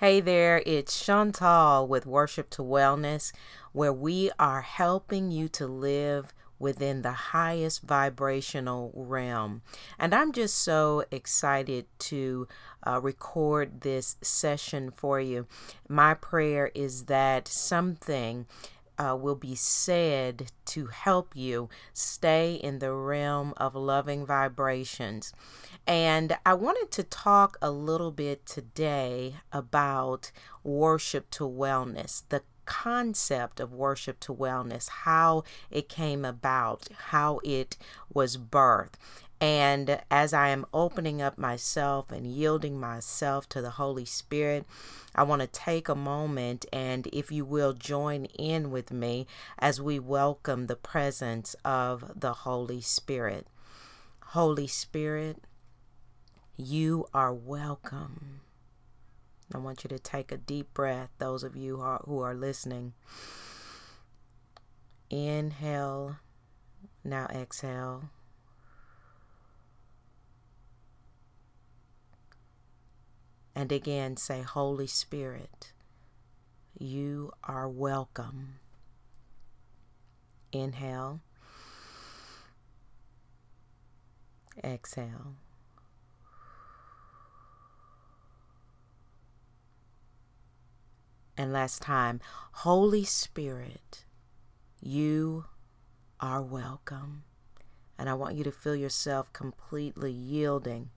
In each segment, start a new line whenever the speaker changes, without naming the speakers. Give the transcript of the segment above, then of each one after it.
Hey there, it's Chantal with Worship to Wellness, where we are helping you to live within the highest vibrational realm. And I'm just so excited to uh, record this session for you. My prayer is that something uh, will be said to help you stay in the realm of loving vibrations. And I wanted to talk a little bit today about worship to wellness, the concept of worship to wellness, how it came about, how it was birthed. And as I am opening up myself and yielding myself to the Holy Spirit, I want to take a moment and, if you will, join in with me as we welcome the presence of the Holy Spirit. Holy Spirit, you are welcome. I want you to take a deep breath, those of you who are, who are listening. Inhale, now exhale. And again, say, Holy Spirit, you are welcome. Inhale, exhale. And last time, Holy Spirit, you are welcome. And I want you to feel yourself completely yielding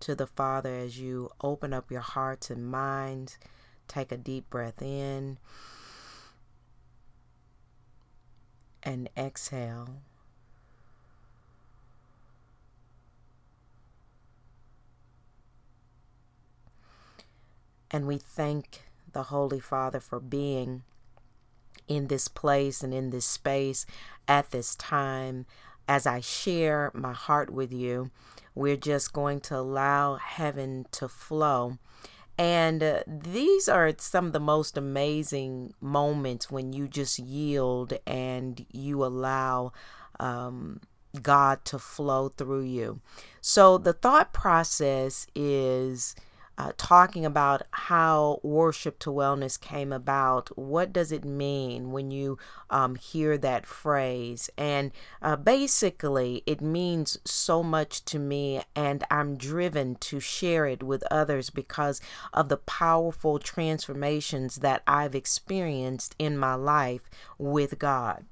to the Father as you open up your hearts and minds. Take a deep breath in and exhale. And we thank the Holy Father for being in this place and in this space at this time. As I share my heart with you, we're just going to allow heaven to flow. And uh, these are some of the most amazing moments when you just yield and you allow um, God to flow through you. So the thought process is uh, talking about how worship to wellness came about. What does it mean when you um, hear that phrase? And uh, basically, it means so much to me, and I'm driven to share it with others because of the powerful transformations that I've experienced in my life with God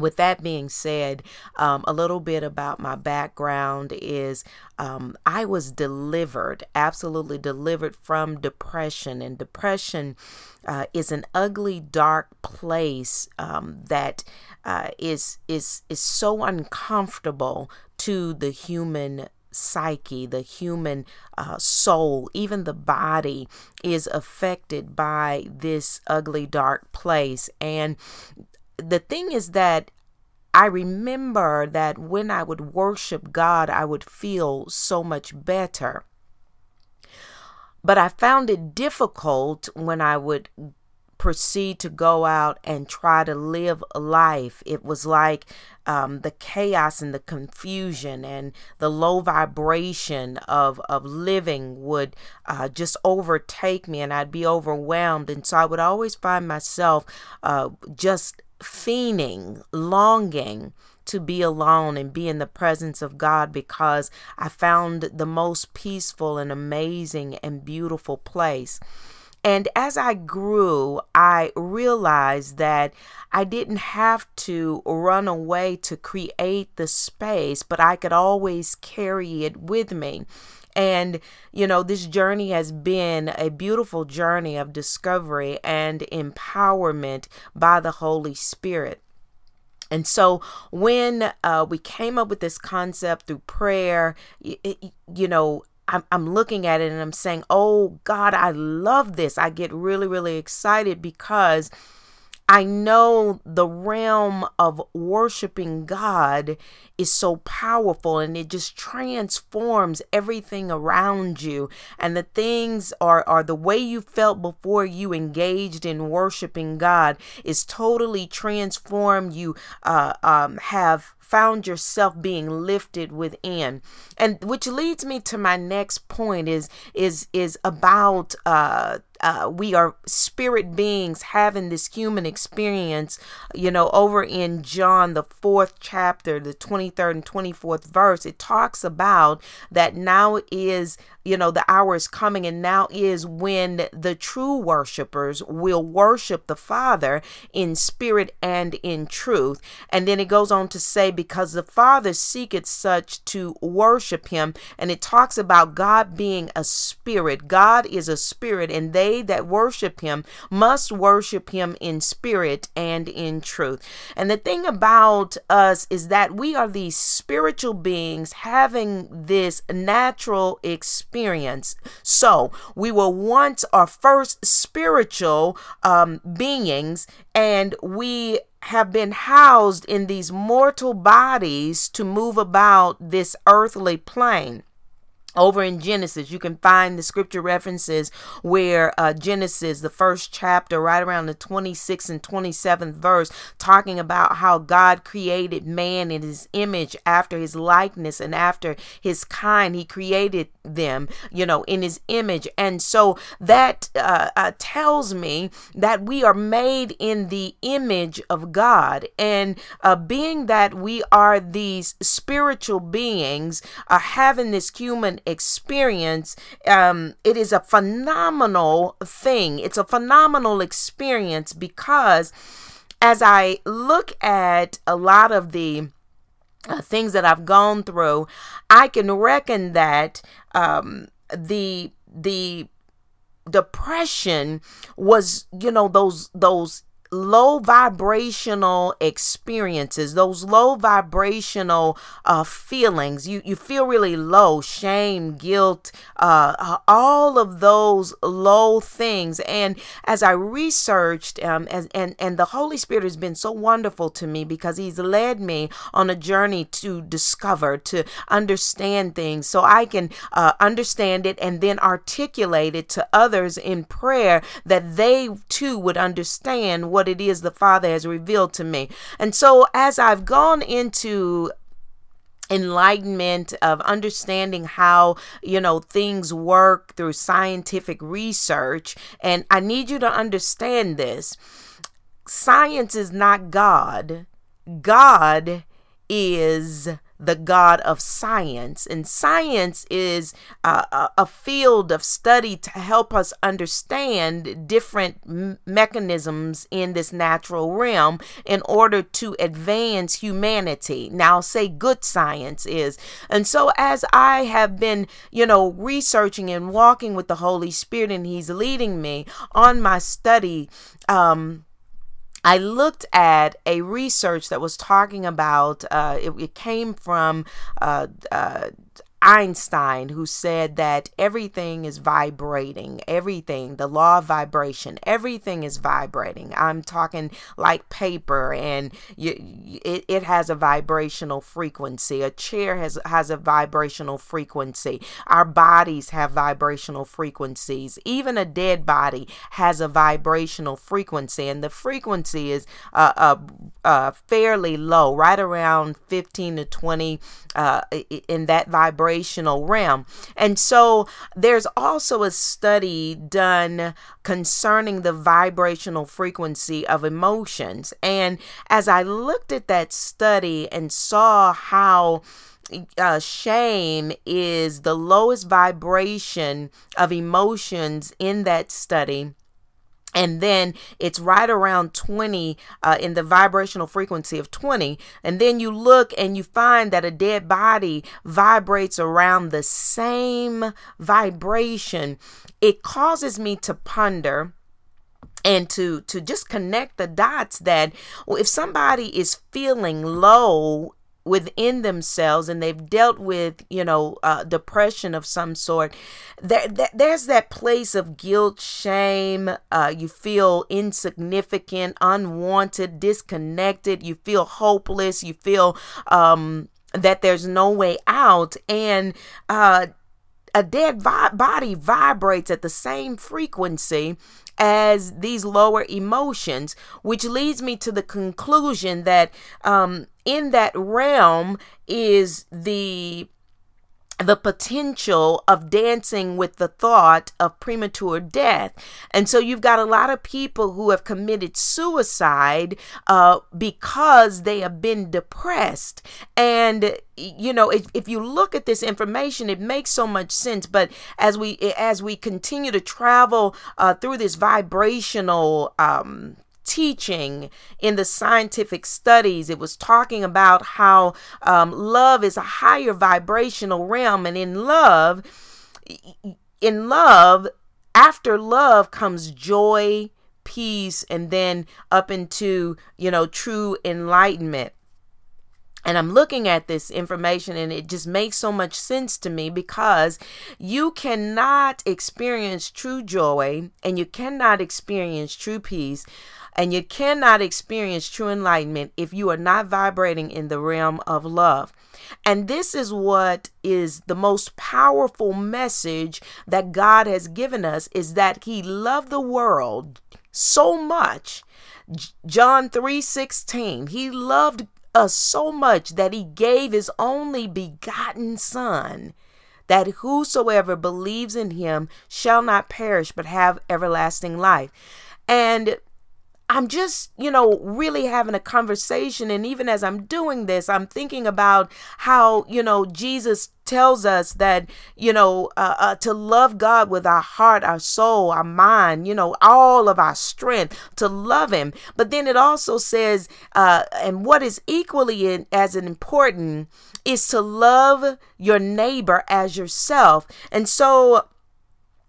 with that being said, um, a little bit about my background is um, I was delivered, absolutely delivered from depression. And depression uh, is an ugly, dark place um, that uh, is is is so uncomfortable to the human psyche, the human uh, soul, even the body is affected by this ugly, dark place. And the thing is that I remember that when I would worship God, I would feel so much better. But I found it difficult when I would proceed to go out and try to live life. It was like um, the chaos and the confusion and the low vibration of, of living would uh, just overtake me and I'd be overwhelmed. And so I would always find myself uh, just fiending, longing to be alone and be in the presence of God because I found the most peaceful and amazing and beautiful place. And as I grew, I realized that I didn't have to run away to create the space, but I could always carry it with me. And, you know, this journey has been a beautiful journey of discovery and empowerment by the Holy Spirit. And so when uh, we came up with this concept through prayer, it, you know, I'm, I'm looking at it and I'm saying, oh God, I love this. I get really, really excited because I know the realm of worshiping God is so powerful and it just transforms everything around you and the things are are the way you felt before you engaged in worshiping God is totally transformed you uh, um, have found yourself being lifted within and which leads me to my next point is is is about uh uh, we are spirit beings having this human experience. You know, over in John, the fourth chapter, the 23rd and 24th verse, it talks about that now is, you know, the hour is coming, and now is when the true worshipers will worship the Father in spirit and in truth. And then it goes on to say, because the Father seeketh such to worship him. And it talks about God being a spirit. God is a spirit, and they that worship him must worship him in spirit and in truth. And the thing about us is that we are these spiritual beings having this natural experience. So we were once our first spiritual um, beings, and we have been housed in these mortal bodies to move about this earthly plane over in Genesis, you can find the scripture references where uh, Genesis, the first chapter, right around the 26th and 27th verse, talking about how God created man in his image after his likeness and after his kind. He created them, you know, in his image. And so that uh, uh, tells me that we are made in the image of God. And uh, being that we are these spiritual beings, uh, having this human experience, um, it is a phenomenal thing. It's a phenomenal experience because as I look at a lot of the uh, things that I've gone through, I can reckon that um, the the depression was you know those those low vibrational experiences those low vibrational uh, feelings. You you feel really low shame guilt uh, all of those low things. And as i researched um, as, and and the holy spirit has been so wonderful to me because he's led me on a journey to discover to understand things so i can uh, understand it and then articulate it to others in prayer that they too would understand what what it is the Father has revealed to me. And so as I've gone into enlightenment of understanding how you know things work through scientific research and i need you to understand this science is not god god is the God of science. And science is a, a field of study to help us understand different m- mechanisms in this natural realm in order to advance humanity. Now, say good science is. And so, as I have been, you know, researching and walking with the Holy Spirit, and He's leading me on my study, um, I looked at a research that was talking about uh, it, it, came from uh, uh, Einstein, who said that everything is vibrating, everything, the law of vibration, everything is vibrating. I'm talking like paper, and you, it, it has a vibrational frequency. A chair has, has a vibrational frequency. Our bodies have vibrational frequencies. Even a dead body has a vibrational frequency, and the frequency is uh, uh, uh fairly low, right around 15 to 20 uh, in that realm. And so there's also a study done concerning the vibrational frequency of emotions. And as I looked at that study and saw how uh, shame is the lowest vibration of emotions in that study and then it's right around 20 uh, in the vibrational frequency of 20 and then you look and you find that a dead body vibrates around the same vibration. It causes me to ponder and to to just connect the dots that well, if somebody is feeling low within themselves and they've dealt with you know uh, depression of some sort there, there, there's that place of guilt shame uh, you feel insignificant unwanted disconnected you feel hopeless you feel um that there's no way out and uh a dead vi- body vibrates at the same frequency as these lower emotions, which leads me to the conclusion that um, in that realm is the the potential of dancing with the thought of premature death. And so you've got a lot of people who have committed suicide uh, because they have been depressed. And you know if, if you look at this information it makes so much sense but as we as we continue to travel uh, through this vibrational um, teaching in the scientific studies. It was talking about how um, love is a higher vibrational realm, and in love, in love, after love comes joy, peace, and then up into you know true enlightenment. And I'm looking at this information and it just makes so much sense to me because you cannot experience true joy and you cannot experience true peace and you cannot experience true enlightenment if you are not vibrating in the realm of love. And this is what is the most powerful message that God has given us is that he loved the world so much. John 3:16. He loved us so much that he gave his only begotten son that whosoever believes in him shall not perish but have everlasting life. And I'm just, you know, really having a conversation. And even as I'm doing this, I'm thinking about how, you know, Jesus tells us that, you know, uh, uh, to love God with our heart, our soul, our mind, you know, all of our strength, to love Him. But then it also says, uh, and what is equally in, as important is to love your neighbor as yourself. And so,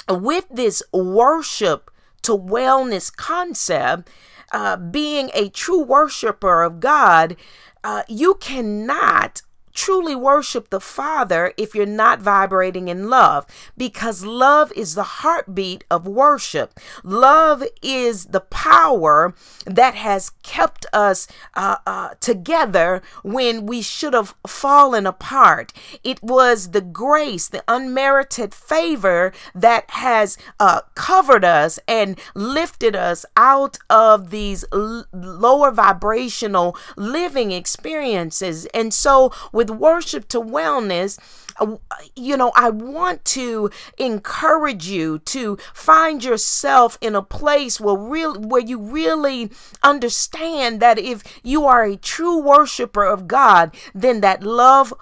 with this worship to wellness concept, uh, being a true worshiper of God, uh, you cannot truly worship the Father if you're not vibrating in love, because love is the heartbeat of worship. Love is the power that has kept us uh, uh, together when we should have fallen apart. It was the grace, the unmerited favor that has uh, covered us and lifted us out of these l- lower vibrational living experiences. And so, with worship to wellness, uh, you know, I want to encourage you to find yourself in a place where real where you really understand that if you are a true worshiper of God, then that love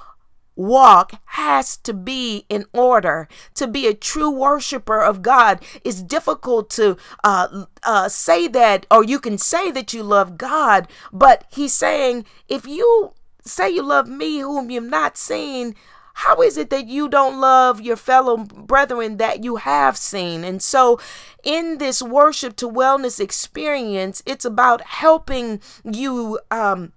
walk has to be in order. To be a true worshiper of God is difficult to uh, uh, say that, or you can say that you love God, but He's saying if you say you love me whom you've not seen, how is it that you don't love your fellow brethren that you have seen? And so, in this worship to wellness experience, it's about helping you um,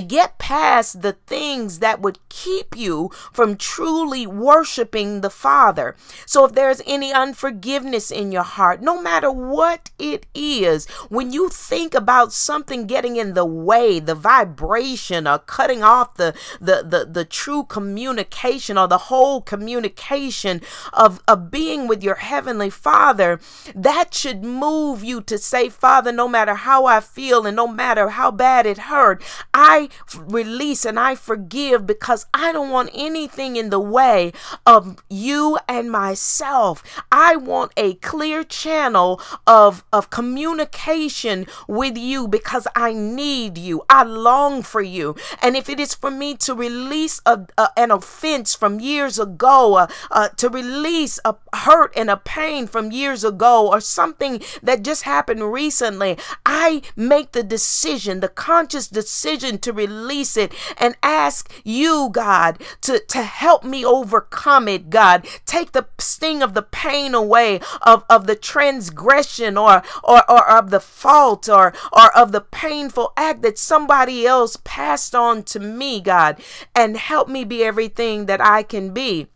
get past the things that would keep you from truly worshiping the Father. So, if there's any unforgiveness in your heart, no matter what it is, when you think about something getting in the way, the vibration or cutting off the, the, the, the true communication or the whole communication of, of being with your Heavenly Father, that should move you to say, Father, no matter how I feel and no matter how bad it hurt, I I release and I forgive because I don't want anything in the way of you and myself. I want a clear channel of, of communication with you because I need you. I long for you. And if it is for me to release a, a an offense from years ago, uh, uh, to release a hurt and a pain from years ago, or something that just happened recently, I make the decision, the conscious decision to to release it and ask you, God, to, to help me overcome it, God. Take the sting of the pain away of, of the transgression or, or, or of the fault or, or of the painful act that somebody else passed on to me, God, and help me be everything that I can be.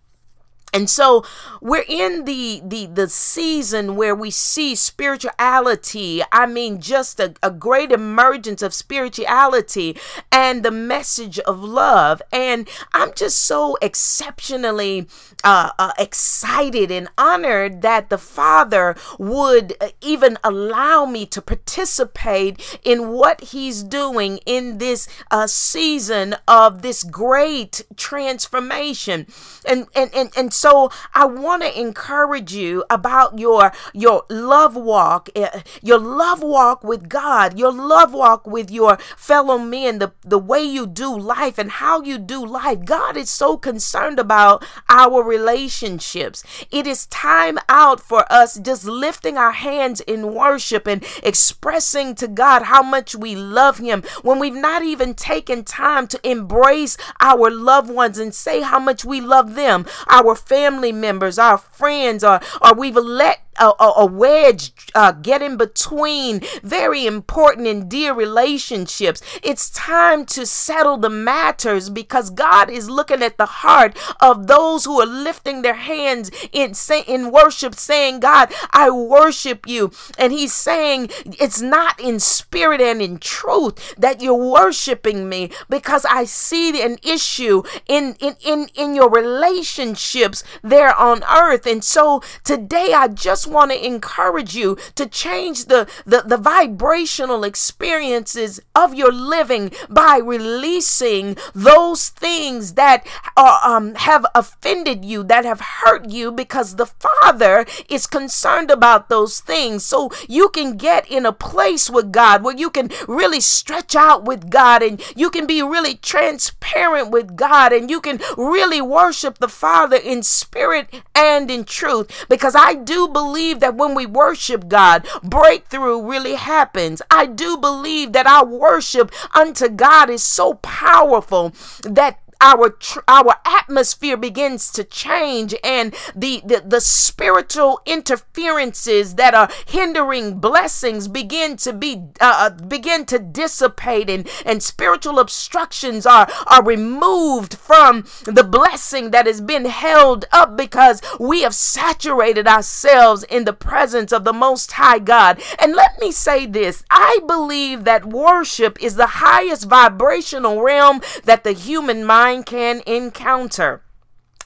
And so we're in the the the season where we see spirituality. I mean just a, a great emergence of spirituality and the message of love. And i'm just so exceptionally uh, uh, excited and honored that the father would uh, even allow me to participate in what he's doing in this uh, season of this great transformation. And and and, and so I want to encourage you about your your love walk, eh, your love walk with God, your love walk with your fellow men, the, the way you do life and how you do life. God is so concerned about our relationships. It is time out for us just lifting our hands in worship and expressing to God how much we love Him when we've not even taken time to embrace our loved ones and say how much we love them, our family members, our friends, or, or we've let a, a, a wedge uh, get in between very important and dear relationships. It's time to settle the matters because God is looking at the heart of those who are lifting their hands in in worship, saying, "God, I worship you," and He's saying, "It's not in spirit and in truth that you're worshiping me because I see an issue in in in in your relationships there on earth." And so today, I just want to encourage you to change the, the, the vibrational experiences of your living by releasing those things that are, um, have offended you, that have hurt you, because the Father is concerned about those things. So you can get in a place with God where you can really stretch out with God and you can be really transparent with God and you can really worship the Father in spirit and in truth. Because I do believe believe that when we worship God, breakthrough really happens. I do believe that our worship unto God is so powerful that our tr- our atmosphere begins to change and the, the the spiritual interferences that are hindering blessings begin to be uh, uh, begin to dissipate and and spiritual obstructions are are removed from the blessing that has been held up because we have saturated ourselves in the presence of the most high God. And let me say this I believe that worship is the highest vibrational realm that the human mind can encounter.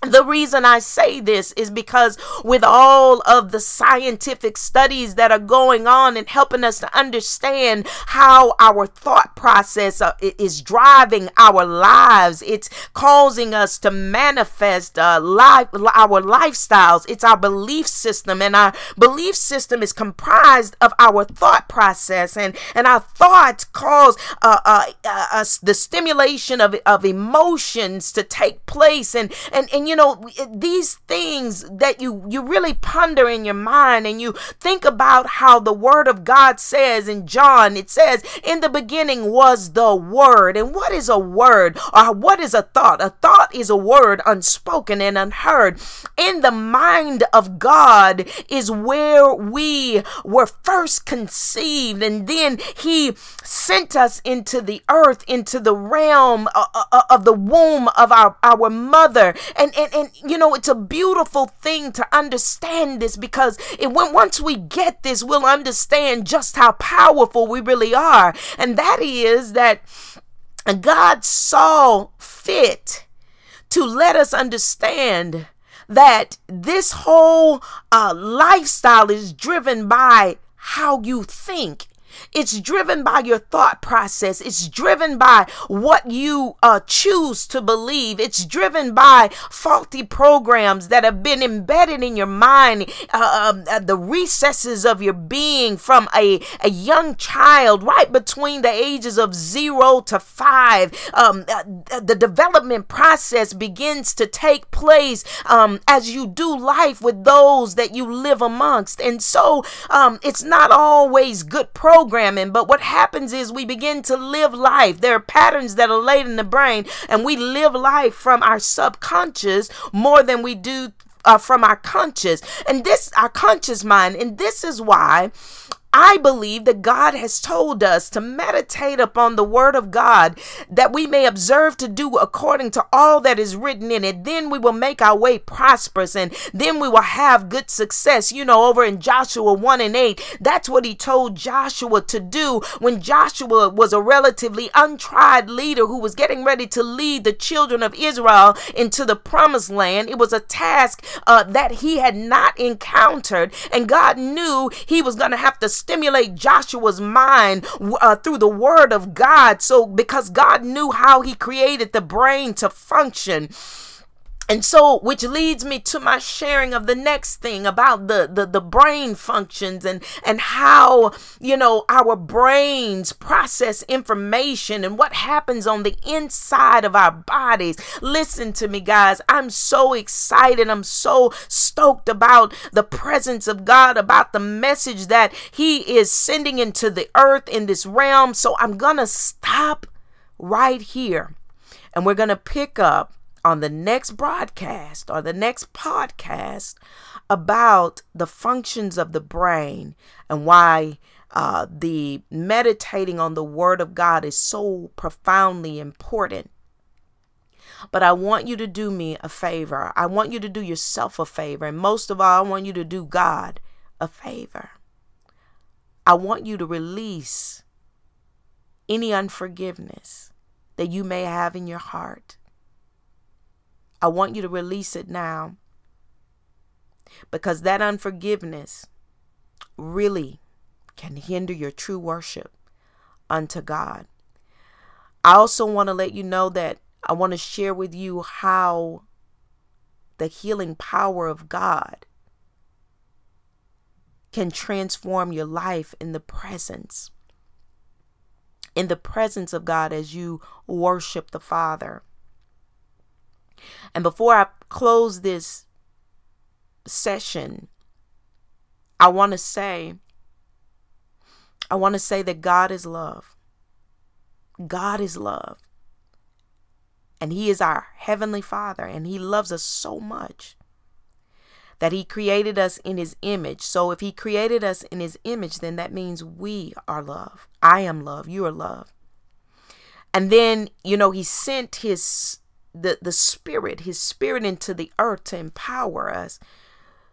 The reason I say this is because, with all of the scientific studies that are going on and helping us to understand how our thought process uh, is driving our lives, it's causing us to manifest uh, life, our lifestyles. It's our belief system, and our belief system is comprised of our thought process, and, and our thoughts cause uh, uh, uh the stimulation of, of emotions to take place, and and and you know these things that you you really ponder in your mind and you think about how the word of God says in John it says in the beginning was the word. And what is a word? Or what is a thought? A thought is a word unspoken and unheard. In the mind of God is where we were first conceived and then he sent us into the earth into the realm of, uh, uh, of the womb of our our mother. And and, and you know it's a beautiful thing to understand this because it when once we get this we'll understand just how powerful we really are. And that is that God saw fit to let us understand that this whole uh, lifestyle is driven by how you think it's driven by your thought process. It's driven by what you uh, choose to believe. It's driven by faulty programs that have been embedded in your mind, uh, um, uh, the recesses of your being from a, a young child, right between the ages of zero to five. Um, uh, the development process begins to take place um, as you do life with those that you live amongst. And so um, it's not always good programs programming. But what happens is we begin to live life. There are patterns that are laid in the brain, and we live life from our subconscious more than we do uh, from our conscious. And this, our conscious mind. And this is why I believe that God has told us to meditate upon the word of God that we may observe to do according to all that is written in it. Then we will make our way prosperous and then we will have good success. You know, over in Joshua 1 and 8, that's what he told Joshua to do when Joshua was a relatively untried leader who was getting ready to lead the children of Israel into the promised land. It was a task uh, that he had not encountered, and God knew he was going to have to stimulate Joshua's mind uh, through the word of God. So, because God knew how he created the brain to function, and so which leads me to my sharing of the next thing about the, the the brain functions and and how you know our brains process information and what happens on the inside of our bodies. Listen to me guys. I'm so excited. I'm so stoked about the presence of god about the message that he is sending into the earth in this realm. So i'm gonna stop right here and we're gonna pick up on the next broadcast or the next podcast about the functions of the brain and why uh, the meditating on the Word of God is so profoundly important. But I want you to do me a favor. I want you to do yourself a favor. And most of all, I want you to do God a favor. I want you to release any unforgiveness that you may have in your heart. I want you to release it now. Because that unforgiveness really can hinder your true worship unto God. I also want to let you know that I want to share with you how the healing power of God can transform your life in the presence. In the presence of God as you worship the Father. And before I close this session, I want to say, I want to say that God is love. God is love. And He is our Heavenly Father, and He loves us so much that He created us in His image. So if He created us in His image, then that means we are love. I am love. You are love. And then, you know, He sent His the, the spirit, his spirit into the earth to empower us.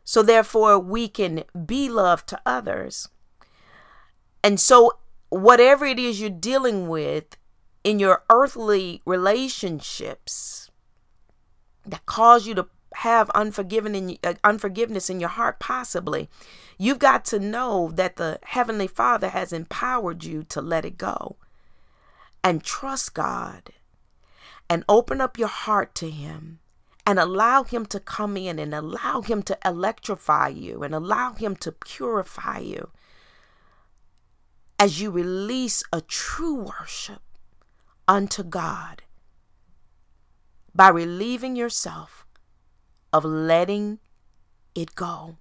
So therefore we can be love to others. And so whatever it is you're dealing with in your earthly relationships that cause you to have unforgiven in, uh, unforgiveness in your heart possibly you've got to know that the heavenly father has empowered you to let it go and trust god and open up your heart to Him and allow Him to come in and allow Him to electrify you and allow Him to purify you as you release a true worship unto God by relieving yourself of letting it go.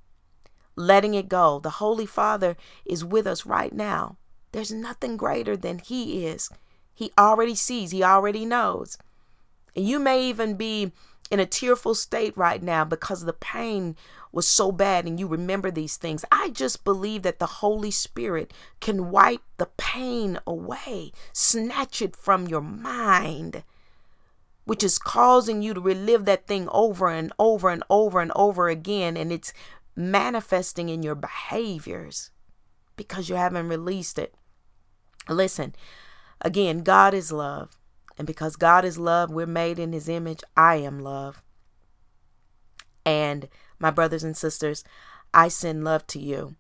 Letting it go. The Holy Father is with us right now. There's nothing greater than He is. He already sees, He already knows. And you may even be in a tearful state right now because the pain was so bad and you remember these things. I just believe that the Holy Spirit can wipe the pain away, snatch it from your mind, which is causing you to relive that thing over and over and over and over again. And it's manifesting in your behaviors because you haven't released it. Listen, again, God is love. And because God is love, we're made in his image. I am love. And my brothers and sisters, I send love to you.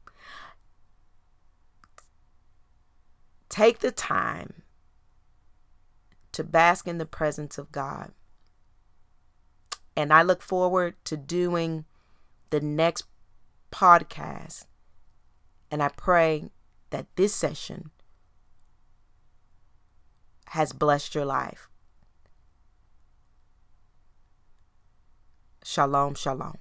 Take the time to bask in the presence of God. And I look forward to doing the next podcast. And I pray that this session has blessed your life. Shalom, shalom.